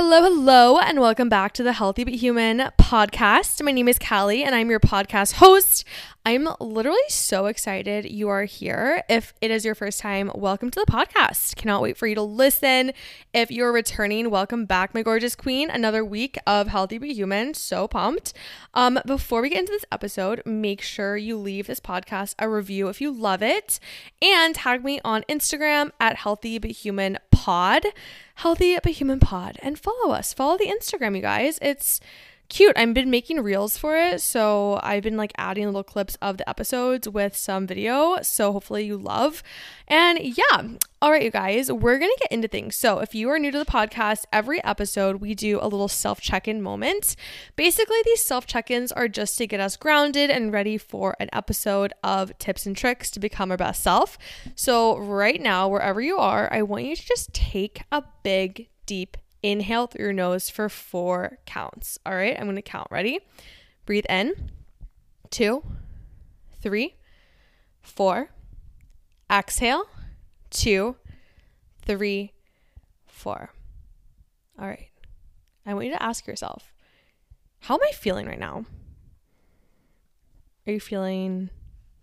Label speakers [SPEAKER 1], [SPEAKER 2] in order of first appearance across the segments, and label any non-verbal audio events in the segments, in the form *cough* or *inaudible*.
[SPEAKER 1] Hello, hello, and welcome back to the Healthy But Human podcast. My name is Callie, and I'm your podcast host. I'm literally so excited you are here. If it is your first time, welcome to the podcast. Cannot wait for you to listen. If you're returning, welcome back, my gorgeous queen. Another week of Healthy But Human. So pumped. Um, before we get into this episode, make sure you leave this podcast a review if you love it, and tag me on Instagram at Healthy But Human Pod. Healthy But Human Pod, and follow us. Follow the Instagram, you guys. It's cute. I've been making reels for it, so I've been like adding little clips of the episodes with some video. So hopefully you love. And yeah, all right, you guys, we're gonna get into things. So if you are new to the podcast, every episode we do a little self check in moment. Basically, these self check ins are just to get us grounded and ready for an episode of tips and tricks to become our best self. So right now, wherever you are, I want you to just take a big, deep Inhale through your nose for four counts. All right, I'm going to count. Ready? Breathe in. Two, three, four. Exhale. Two, three, four. All right. I want you to ask yourself, how am I feeling right now? Are you feeling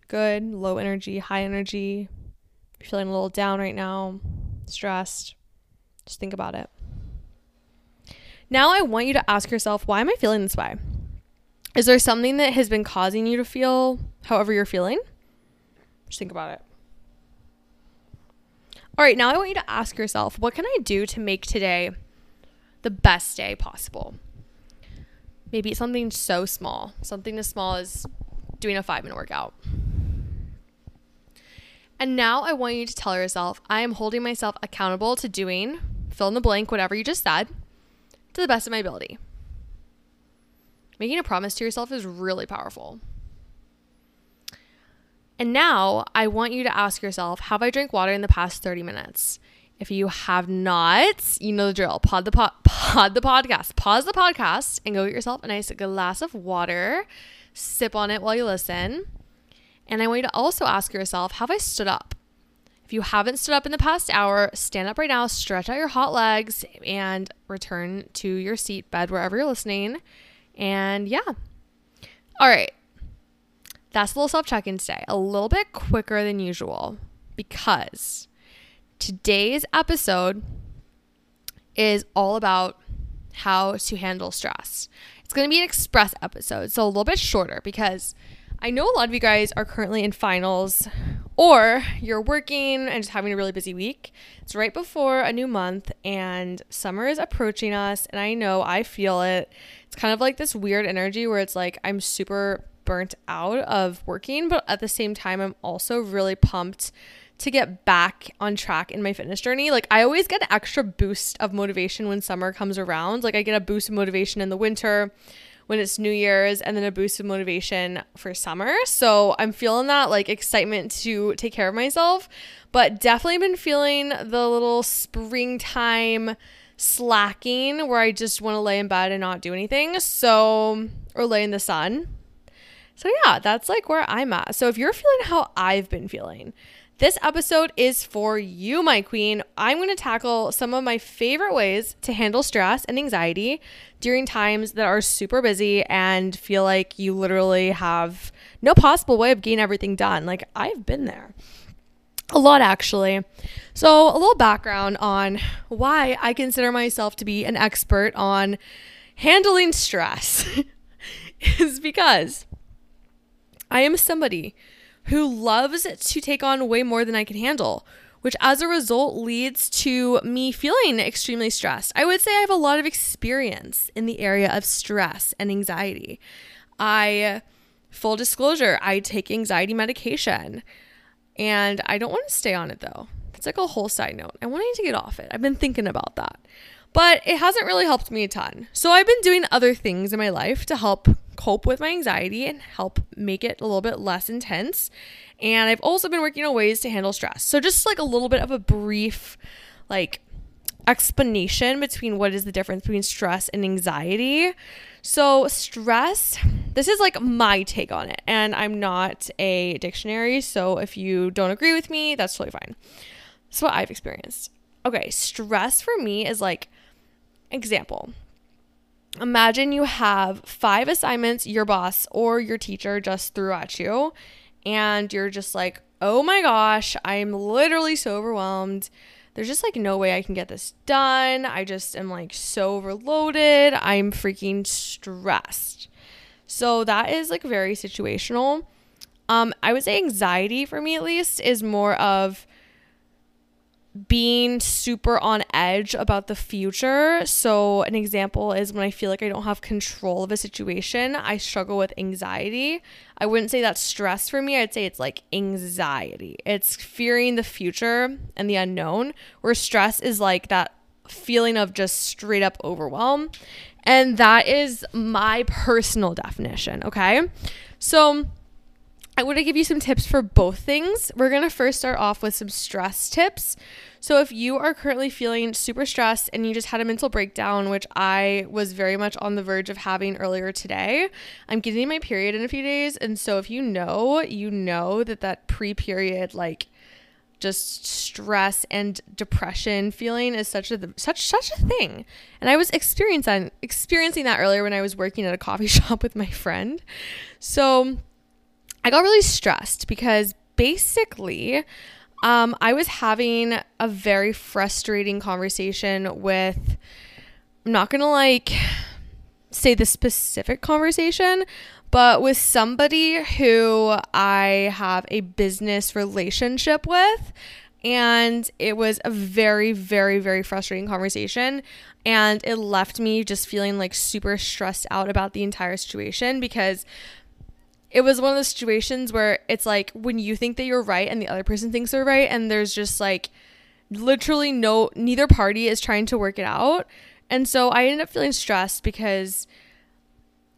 [SPEAKER 1] good, low energy, high energy? Are you feeling a little down right now, stressed? Just think about it. Now I want you to ask yourself, why am I feeling this way? Is there something that has been causing you to feel however you're feeling? Just think about it. All right, now I want you to ask yourself, what can I do to make today the best day possible? Maybe it's something so small, something as small as doing a five minute workout. And now I want you to tell yourself, I am holding myself accountable to doing fill in the blank, whatever you just said to the best of my ability. Making a promise to yourself is really powerful. And now I want you to ask yourself Have I drank water in the past 30 minutes? If you have not, you know the drill. Pod the pod, pod the podcast. Pause the podcast and go get yourself a nice glass of water. Sip on it while you listen. And I want you to also ask yourself Have I stood up? If you haven't stood up in the past hour, stand up right now, stretch out your hot legs, and return to your seat, bed, wherever you're listening. And yeah. All right. That's a little self check in today, a little bit quicker than usual because today's episode is all about how to handle stress. It's going to be an express episode, so a little bit shorter because I know a lot of you guys are currently in finals or you're working and just having a really busy week. It's right before a new month and summer is approaching us. And I know I feel it. It's kind of like this weird energy where it's like I'm super burnt out of working, but at the same time, I'm also really pumped to get back on track in my fitness journey. Like I always get an extra boost of motivation when summer comes around. Like I get a boost of motivation in the winter when it's New Year's and then a boost of motivation for summer. So I'm feeling that like excitement to take care of myself, but definitely been feeling the little springtime slacking where I just want to lay in bed and not do anything. So, or lay in the sun. So, yeah, that's like where I'm at. So, if you're feeling how I've been feeling, this episode is for you, my queen. I'm going to tackle some of my favorite ways to handle stress and anxiety during times that are super busy and feel like you literally have no possible way of getting everything done. Like, I've been there. A lot, actually. So, a little background on why I consider myself to be an expert on handling stress *laughs* is because I am somebody who loves to take on way more than I can handle, which as a result leads to me feeling extremely stressed. I would say I have a lot of experience in the area of stress and anxiety. I, full disclosure, I take anxiety medication and I don't want to stay on it though. That's like a whole side note. I wanted to get off it. I've been thinking about that. But it hasn't really helped me a ton. So I've been doing other things in my life to help cope with my anxiety and help make it a little bit less intense. And I've also been working on ways to handle stress. So just like a little bit of a brief like explanation between what is the difference between stress and anxiety. So, stress, this is like my take on it, and I'm not a dictionary. So, if you don't agree with me, that's totally fine. That's what I've experienced. Okay, stress for me is like example imagine you have five assignments your boss or your teacher just threw at you, and you're just like, oh my gosh, I'm literally so overwhelmed. There's just like no way I can get this done. I just am like so overloaded. I'm freaking stressed. So that is like very situational. Um, I would say anxiety for me at least is more of being super on edge about the future. So, an example is when I feel like I don't have control of a situation, I struggle with anxiety. I wouldn't say that's stress for me, I'd say it's like anxiety. It's fearing the future and the unknown, where stress is like that feeling of just straight up overwhelm. And that is my personal definition, okay? So, I want to give you some tips for both things. We're going to first start off with some stress tips. So, if you are currently feeling super stressed and you just had a mental breakdown, which I was very much on the verge of having earlier today, I'm getting my period in a few days. And so, if you know, you know that that pre period, like, just stress and depression feeling is such a such such a thing. And I was experiencing experiencing that earlier when I was working at a coffee *laughs* shop with my friend. So I got really stressed because basically um, I was having a very frustrating conversation with, I'm not gonna like say the specific conversation, but with somebody who I have a business relationship with. And it was a very, very, very frustrating conversation. And it left me just feeling like super stressed out about the entire situation because it was one of those situations where it's like when you think that you're right and the other person thinks they're right and there's just like literally no neither party is trying to work it out. And so i ended up feeling stressed because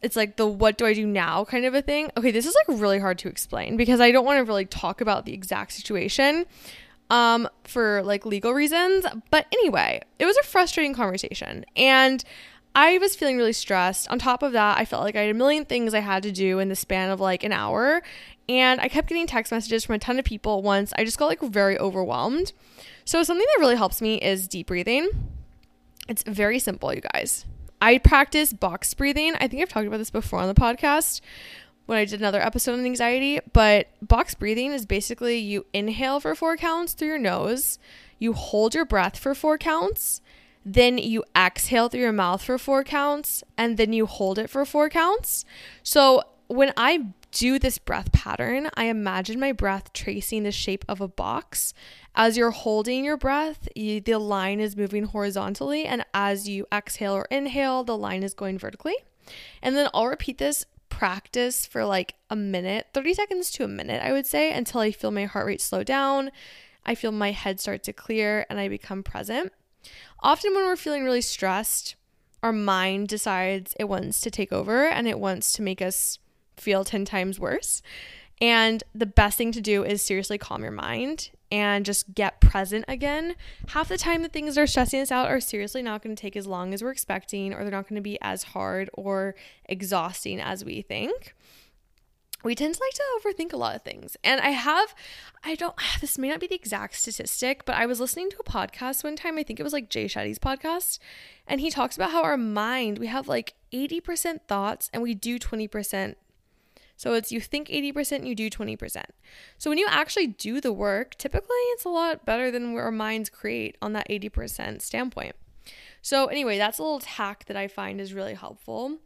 [SPEAKER 1] it's like the what do i do now kind of a thing. Okay this is like really hard to explain because i don't want to really talk about the exact situation um for like legal reasons. But anyway it was a frustrating conversation. And I was feeling really stressed. On top of that, I felt like I had a million things I had to do in the span of like an hour. And I kept getting text messages from a ton of people once. I just got like very overwhelmed. So, something that really helps me is deep breathing. It's very simple, you guys. I practice box breathing. I think I've talked about this before on the podcast when I did another episode on anxiety. But box breathing is basically you inhale for four counts through your nose, you hold your breath for four counts, then you exhale through your mouth for four counts, and then you hold it for four counts. So when I do this breath pattern, I imagine my breath tracing the shape of a box. As you're holding your breath, you, the line is moving horizontally, and as you exhale or inhale, the line is going vertically. And then I'll repeat this practice for like a minute, 30 seconds to a minute, I would say, until I feel my heart rate slow down. I feel my head start to clear and I become present. Often, when we're feeling really stressed, our mind decides it wants to take over and it wants to make us feel 10 times worse. And the best thing to do is seriously calm your mind and just get present again. Half the time, the things that are stressing us out are seriously not going to take as long as we're expecting, or they're not going to be as hard or exhausting as we think we tend to like to overthink a lot of things. And I have, I don't, *sighs* this may not be the exact statistic, but I was listening to a podcast one time. I think it was like Jay Shetty's podcast. And he talks about how our mind, we have like 80% thoughts and we do 20%. So it's you think 80%, you do 20%. So when you actually do the work, typically it's a lot better than our minds create on that 80% standpoint. So, anyway, that's a little hack that I find is really helpful.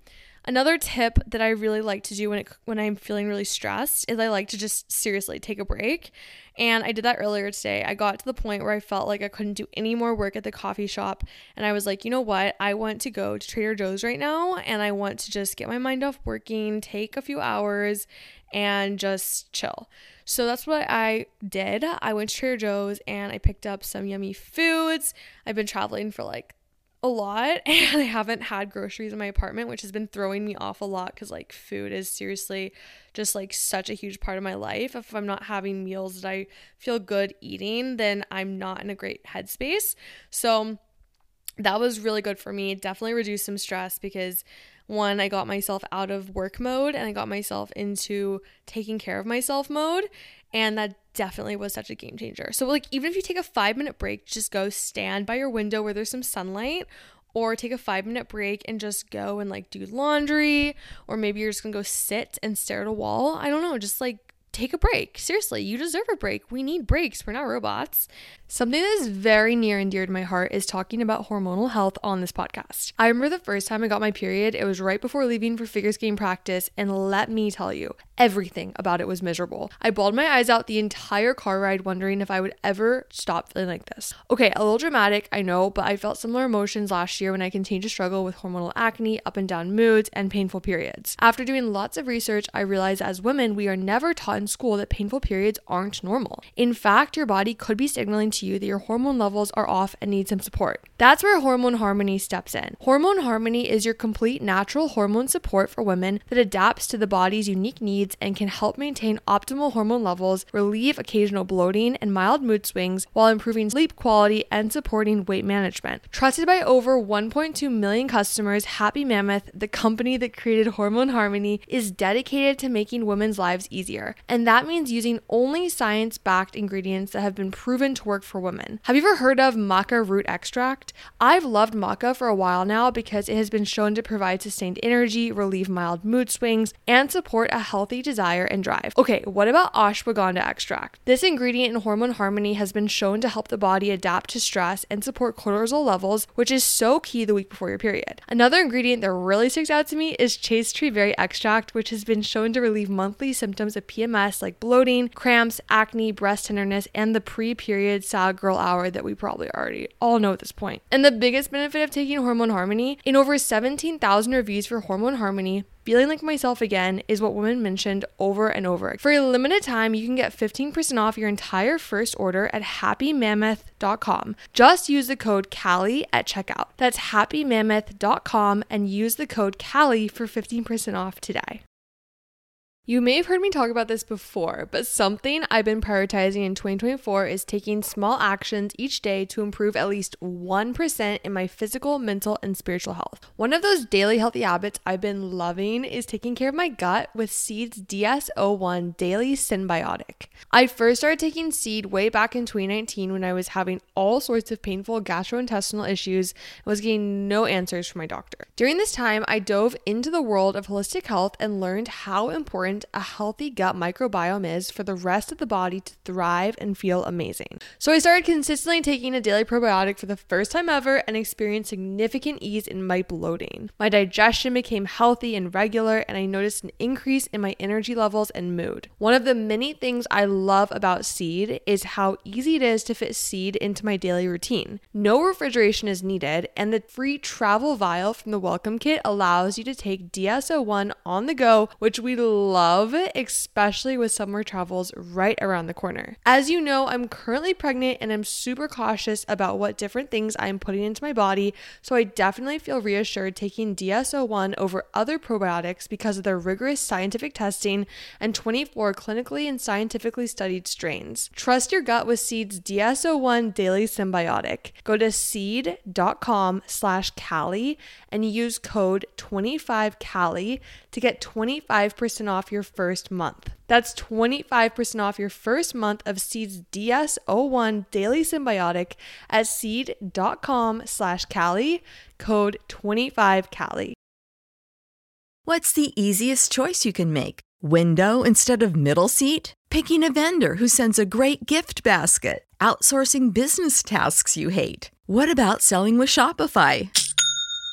[SPEAKER 1] Another tip that I really like to do when it when I'm feeling really stressed is I like to just seriously take a break. And I did that earlier today. I got to the point where I felt like I couldn't do any more work at the coffee shop and I was like, "You know what? I want to go to Trader Joe's right now and I want to just get my mind off working, take a few hours and just chill." So that's what I did. I went to Trader Joe's and I picked up some yummy foods. I've been traveling for like a lot *laughs* and I haven't had groceries in my apartment, which has been throwing me off a lot because like food is seriously just like such a huge part of my life. If I'm not having meals that I feel good eating, then I'm not in a great headspace. So that was really good for me. Definitely reduced some stress because one, I got myself out of work mode and I got myself into taking care of myself mode. And that definitely was such a game changer. So, like, even if you take a five minute break, just go stand by your window where there's some sunlight or take a five minute break and just go and like do laundry, or maybe you're just gonna go sit and stare at a wall. I don't know, just like take a break. Seriously, you deserve a break. We need breaks. We're not robots. Something that is very near and dear to my heart is talking about hormonal health on this podcast. I remember the first time I got my period, it was right before leaving for figure skating practice, and let me tell you, everything about it was miserable. I bawled my eyes out the entire car ride, wondering if I would ever stop feeling like this. Okay, a little dramatic, I know, but I felt similar emotions last year when I continued to struggle with hormonal acne, up and down moods, and painful periods. After doing lots of research, I realized as women, we are never taught in school that painful periods aren't normal. In fact, your body could be signaling to you that your hormone levels are off and need some support. That's where Hormone Harmony steps in. Hormone Harmony is your complete natural hormone support for women that adapts to the body's unique needs and can help maintain optimal hormone levels, relieve occasional bloating and mild mood swings while improving sleep quality and supporting weight management. Trusted by over 1.2 million customers, Happy Mammoth, the company that created Hormone Harmony, is dedicated to making women's lives easier. And that means using only science backed ingredients that have been proven to work for women. Have you ever heard of maca root extract? I've loved maca for a while now because it has been shown to provide sustained energy, relieve mild mood swings, and support a healthy desire and drive. Okay, what about ashwagandha extract? This ingredient in Hormone Harmony has been shown to help the body adapt to stress and support cortisol levels, which is so key the week before your period. Another ingredient that really sticks out to me is chaste tree berry extract, which has been shown to relieve monthly symptoms of PMS like bloating, cramps, acne, breast tenderness, and the pre period sad girl hour that we probably already all know at this point. And the biggest benefit of taking Hormone Harmony, in over 17,000 reviews for Hormone Harmony, Feeling like myself again is what women mentioned over and over. For a limited time, you can get 15% off your entire first order at happymammoth.com. Just use the code CALLIE at checkout. That's happymammoth.com and use the code CALLIE for 15% off today. You may have heard me talk about this before, but something I've been prioritizing in 2024 is taking small actions each day to improve at least 1% in my physical, mental, and spiritual health. One of those daily healthy habits I've been loving is taking care of my gut with Seed's DS-01 Daily Synbiotic. I first started taking Seed way back in 2019 when I was having all sorts of painful gastrointestinal issues and was getting no answers from my doctor. During this time, I dove into the world of holistic health and learned how important important a healthy gut microbiome is for the rest of the body to thrive and feel amazing. So I started consistently taking a daily probiotic for the first time ever and experienced significant ease in my bloating. My digestion became healthy and regular, and I noticed an increase in my energy levels and mood. One of the many things I love about Seed is how easy it is to fit Seed into my daily routine. No refrigeration is needed, and the free travel vial from the welcome kit allows you to take DS-01 on the go, which we love love, especially with summer travels right around the corner. As you know, I'm currently pregnant and I'm super cautious about what different things I'm putting into my body, so I definitely feel reassured taking DS-01 over other probiotics because of their rigorous scientific testing and 24 clinically and scientifically studied strains. Trust your gut with Seed's DS-01 Daily Synbiotic. Go to seed.com slash Callie and use code 25Callie to get 25% off your first month. That's 25% off your first month of Seed's DS-01 Daily Synbiotic at seed.com slash Callie, code 25Callie.
[SPEAKER 2] What's the easiest choice you can make? Window instead of middle seat? Picking a vendor who sends a great gift basket? Outsourcing business tasks you hate? What about selling with Shopify?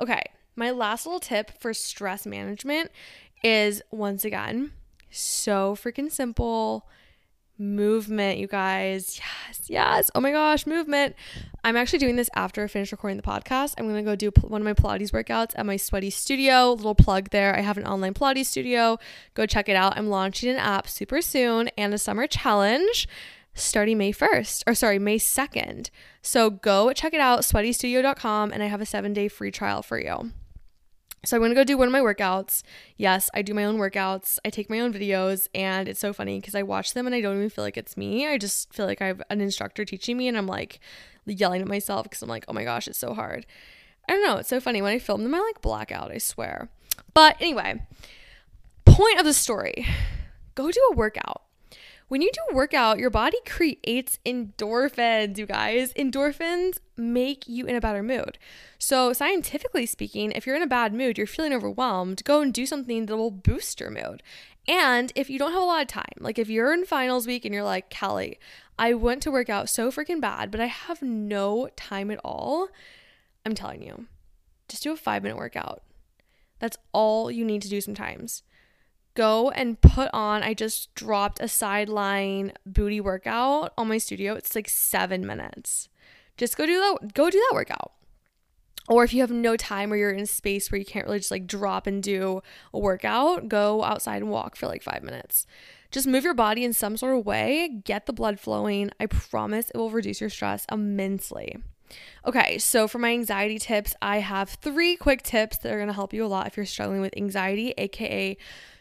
[SPEAKER 1] Okay, my last little tip for stress management is once again so freaking simple. Movement, you guys. Yes, yes. Oh my gosh, movement. I'm actually doing this after I finish recording the podcast. I'm going to go do one of my Pilates workouts at my sweaty studio. Little plug there. I have an online Pilates studio. Go check it out. I'm launching an app super soon and a summer challenge starting May 1st, or sorry, May 2nd. So go check it out, sweatystudio.com, and I have a seven day free trial for you. So I'm gonna go do one of my workouts. Yes, I do my own workouts. I take my own videos, and it's so funny because I watch them and I don't even feel like it's me. I just feel like I have an instructor teaching me, and I'm like yelling at myself because I'm like, oh my gosh, it's so hard. I don't know. It's so funny when I film them. I like black out. I swear. But anyway, point of the story: go do a workout when you do workout, your body creates endorphins, you guys. Endorphins make you in a better mood. So, scientifically speaking, if you're in a bad mood, you're feeling overwhelmed, go and do something that will boost your mood. And if you don't have a lot of time, like if you're in finals week and you're like, Kelly, I went to work out so freaking bad, but I have no time at all, I'm telling you, just do a five minute workout. That's all you need to do sometimes go and put on I just dropped a sideline booty workout on my studio. It's like 7 minutes. Just go do that go do that workout. Or if you have no time or you're in a space where you can't really just like drop and do a workout, go outside and walk for like 5 minutes. Just move your body in some sort of way, get the blood flowing. I promise it will reduce your stress immensely. Okay, so for my anxiety tips, I have three quick tips that are to help you a lot if you're struggling with anxiety, aka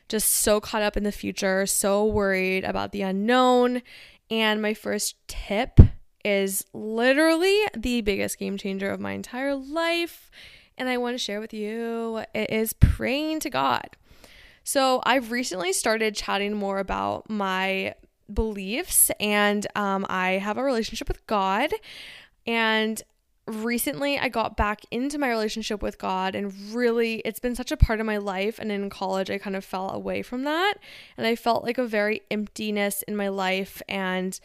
[SPEAKER 1] just so caught up in the future, so worried about the unknown. And my first tip is literally the biggest game changer of my entire life. And I want to share with you it is praying to God. So I've recently started chatting more about my beliefs, and um, I have a relationship with God. And recently I got back into my relationship with God and really it's been such a part of my life and in college I kind of fell away from that and I felt like a very emptiness in my life and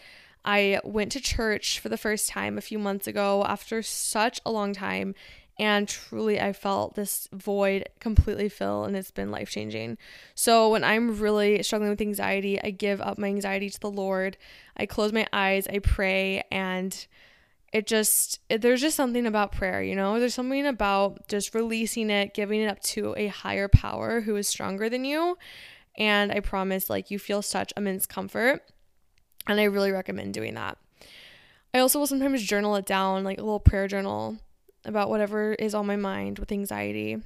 [SPEAKER 1] I went to church for the first time a few months ago after such a long time and truly I felt this void completely fill and it's been life changing. So when I'm really struggling with anxiety, I give up my anxiety to the Lord. I close my eyes, I pray and it just it, there's just something about prayer you know? There's something about just releasing it giving it up to a higher power who is stronger than you. And i promise like you feel such immense comfort. And i really recommend doing that. I also will sometimes journal it down like a little prayer journal about whatever is on my mind with anxiety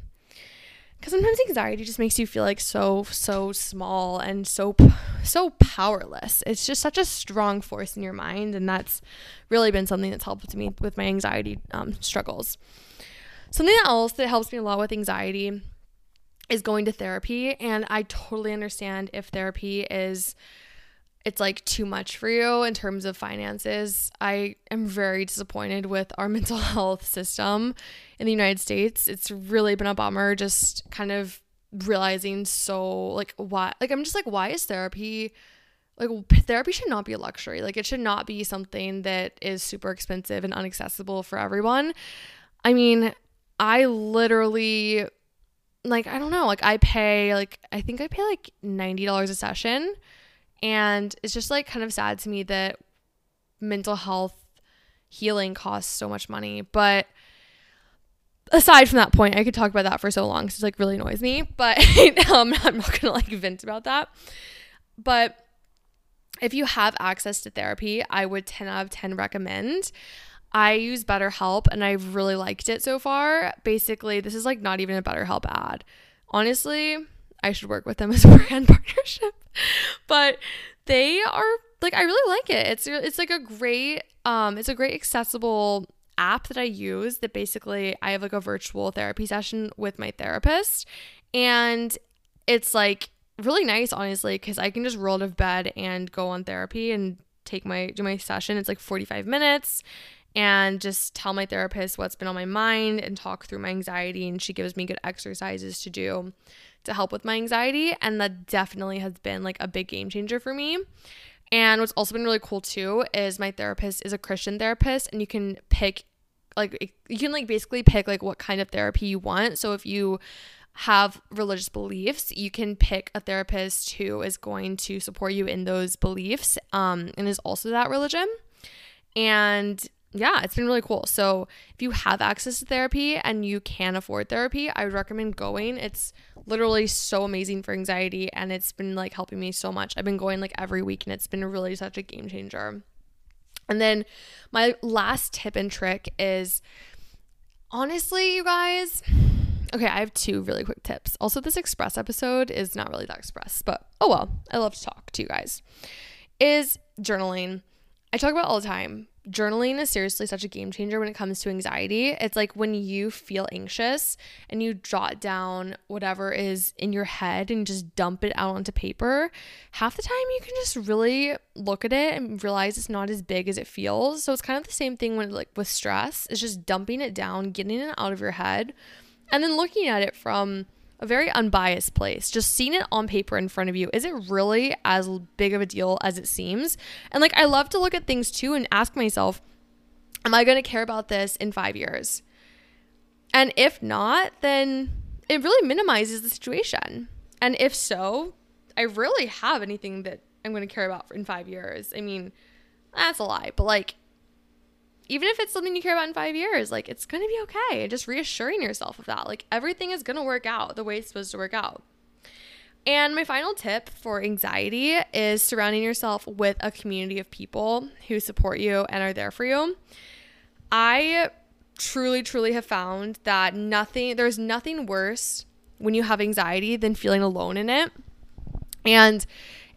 [SPEAKER 1] because sometimes anxiety just makes you feel like so so small and so so powerless. It's just such a strong force in your mind and that's really been something that's helped me with my anxiety um, struggles. Something else that helps me a lot with anxiety is going to therapy and i totally understand if therapy is it's like too much for you in terms of finances. I am very disappointed with our *laughs* mental health system in the United States. It's really been a bummer just kind of realizing so like why like I'm just like why is therapy like therapy should not be a luxury. Like it should not be something that is super expensive and unaccessible for everyone. I mean, I literally like I don't know, like I pay like I think I pay like $90 a session and it's just like kind of sad to me that mental health healing costs so much money. But aside from that point, I could talk about that for so long because it's like really annoys me. But *laughs* um, I'm not gonna like vent about that. But if you have access to therapy, I would 10 out of 10 recommend. I use BetterHelp and I've really liked it so far. Basically, this is like not even a BetterHelp ad. Honestly, I should work with them as a *laughs* brand partnership. but they are like I really like it. It's it's like a great um it's a great accessible app that I use that basically I have like a virtual therapy session with my therapist. And it's like really nice, honestly, because I can just roll out of bed and go on therapy and take my do my session. It's like 45 minutes and just tell my therapist what's been on my mind and talk through my anxiety and she gives me good exercises to do to help with my anxiety and that definitely has been like a big game changer for me. And what's also been really cool too is my therapist is a Christian therapist and you can pick like you can like basically pick like what kind of therapy you want. So if you have religious beliefs, you can pick a therapist who is going to support you in those beliefs um, and is also that religion. And yeah, it's been really cool. So if you have access to therapy and you can afford therapy, I would recommend going. It's literally so amazing for anxiety and it's been like helping me so much. I've been going like every week and it's been really such a game changer. And then my last tip and trick is honestly, you guys, okay, I have two really quick tips. Also, this express episode is not really that express, but oh well, I love to talk to you guys. Is journaling. I talk about all the time, journaling is seriously such a game changer when it comes to anxiety. It's like when you feel anxious and you jot down whatever is in your head and just dump it out onto paper, half the time you can just really look at it and realize it's not as big as it feels. So it's kind of the same thing when like with stress, it's just dumping it down, getting it out of your head, and then looking at it from a very unbiased place. Just seeing it on paper in front of you, is it really as big of a deal as it seems? And like, I love to look at things too and ask myself, am I going to care about this in five years? And if not, then it really minimizes the situation. And if so, I really have anything that I'm going to care about in five years. I mean, that's a lie, but like, even if it's something you care about in five years, like it's gonna be okay. Just reassuring yourself of that. Like everything is gonna work out the way it's supposed to work out. And my final tip for anxiety is surrounding yourself with a community of people who support you and are there for you. I truly, truly have found that nothing, there's nothing worse when you have anxiety than feeling alone in it. And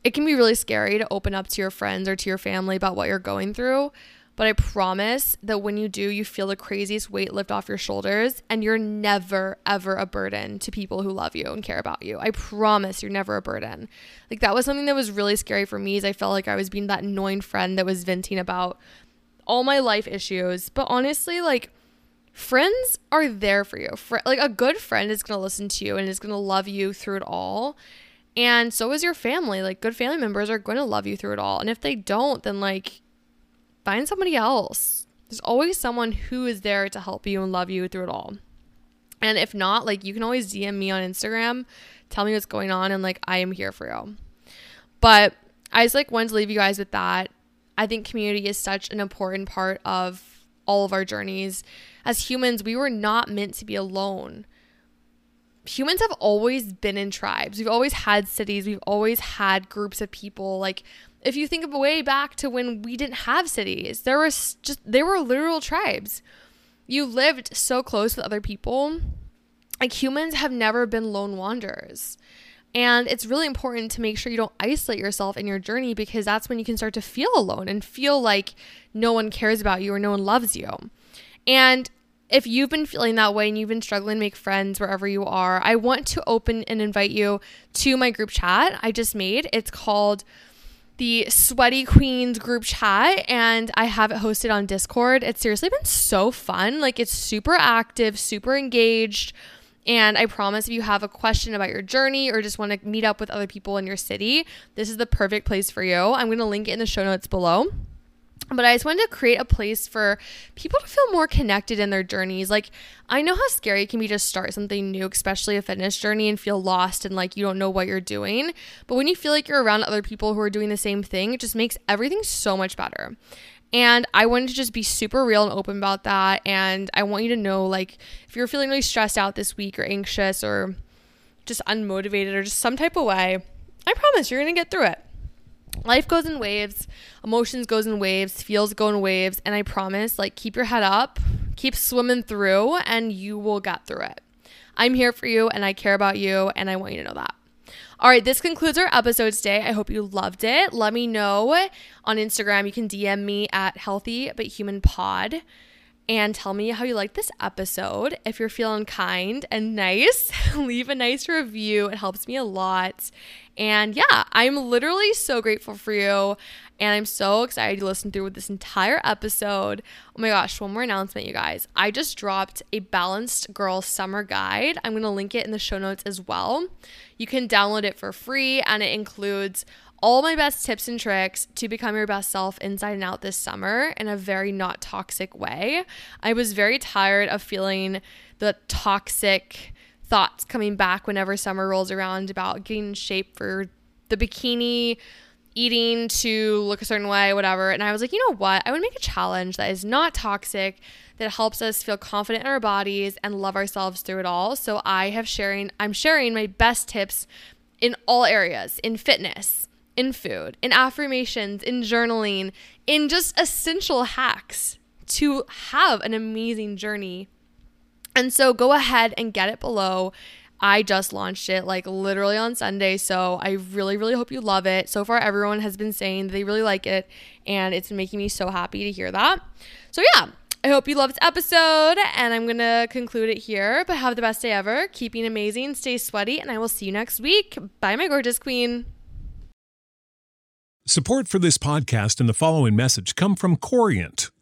[SPEAKER 1] it can be really scary to open up to your friends or to your family about what you're going through. But I promise that when you do, you feel the craziest weight lift off your shoulders and you're never, ever a burden to people who love you and care about you. I promise you're never a burden. Like that was something that was really scary for me is I felt like I was being that annoying friend that was venting about all my life issues. But honestly, like friends are there for you. Fr- like a good friend is going to listen to you and is going to love you through it all. And so is your family. Like good family members are going to love you through it all. And if they don't, then like find somebody else. There's always someone who is there to help you and love you through it all. And if not, like you can always DM me on Instagram, tell me what's going on, and like I am here for you. But I just like wanted to leave you guys with that. I think community is such an important part of all of our journeys. As humans, we were not meant to be alone. Humans have always been in tribes. We've always had cities. We've always had groups of people. Like if you think of a way back to when we didn't have cities, there was just they were literal tribes. You lived so close with other people. Like humans have never been lone wanderers. And it's really important to make sure you don't isolate yourself in your journey because that's when you can start to feel alone and feel like no one cares about you or no one loves you. And if you've been feeling that way and you've been struggling to make friends wherever you are, I want to open and invite you to my group chat I just made. It's called the Sweaty Queens group chat and I have it hosted on Discord. It's seriously been so fun. Like it's super active, super engaged. And I promise if you have a question about your journey or just want to meet up with other people in your city, this is the perfect place for you. I'm going to link it in the show notes below. But I just wanted to create a place for people to feel more connected in their journeys. Like, I know how scary it can be to start something new, especially a fitness journey, and feel lost and like you don't know what you're doing. But when you feel like you're around other people who are doing the same thing, it just makes everything so much better. And I wanted to just be super real and open about that. And I want you to know, like, if you're feeling really stressed out this week or anxious or just unmotivated or just some type of way, I promise you're to get through it life goes in waves emotions goes in waves feels go in waves and i promise like keep your head up keep swimming through and you will get through it i'm here for you and i care about you and i want you to know that all right, this concludes our episode today. I hope you loved it. Let me know on Instagram. You can DM me at healthy but human pod. and tell me how you like this episode. If you're feeling kind and nice, *laughs* leave a nice review. It helps me a lot. And yeah, I'm literally so grateful for you. And I'm so excited to listen through with this entire episode. Oh my gosh, one more announcement, you guys. I just dropped a Balanced Girl Summer Guide. I'm going to link it in the show notes as well. You can download it for free, and it includes all my best tips and tricks to become your best self inside and out this summer in a very not toxic way. I was very tired of feeling the toxic thoughts coming back whenever summer rolls around about getting in shape for the bikini eating to look a certain way, whatever. And I was like, you know what? I would make a challenge that is not toxic, that helps us feel confident in our bodies and love ourselves through it all. So I have sharing, I'm sharing my best tips in all areas, in fitness, in food, in affirmations, in journaling, in just essential hacks to have an amazing journey. And so go ahead and get it below. I just launched it like literally on Sunday. So I really, really hope you love it. So far, everyone has been saying they really like it, and it's making me so happy to hear that. So, yeah, I hope you loved this episode, and I'm to conclude it here. But have the best day ever. Keeping amazing, stay sweaty, and I will see you next week. Bye, my gorgeous queen.
[SPEAKER 3] Support for this podcast and the following message come from Corient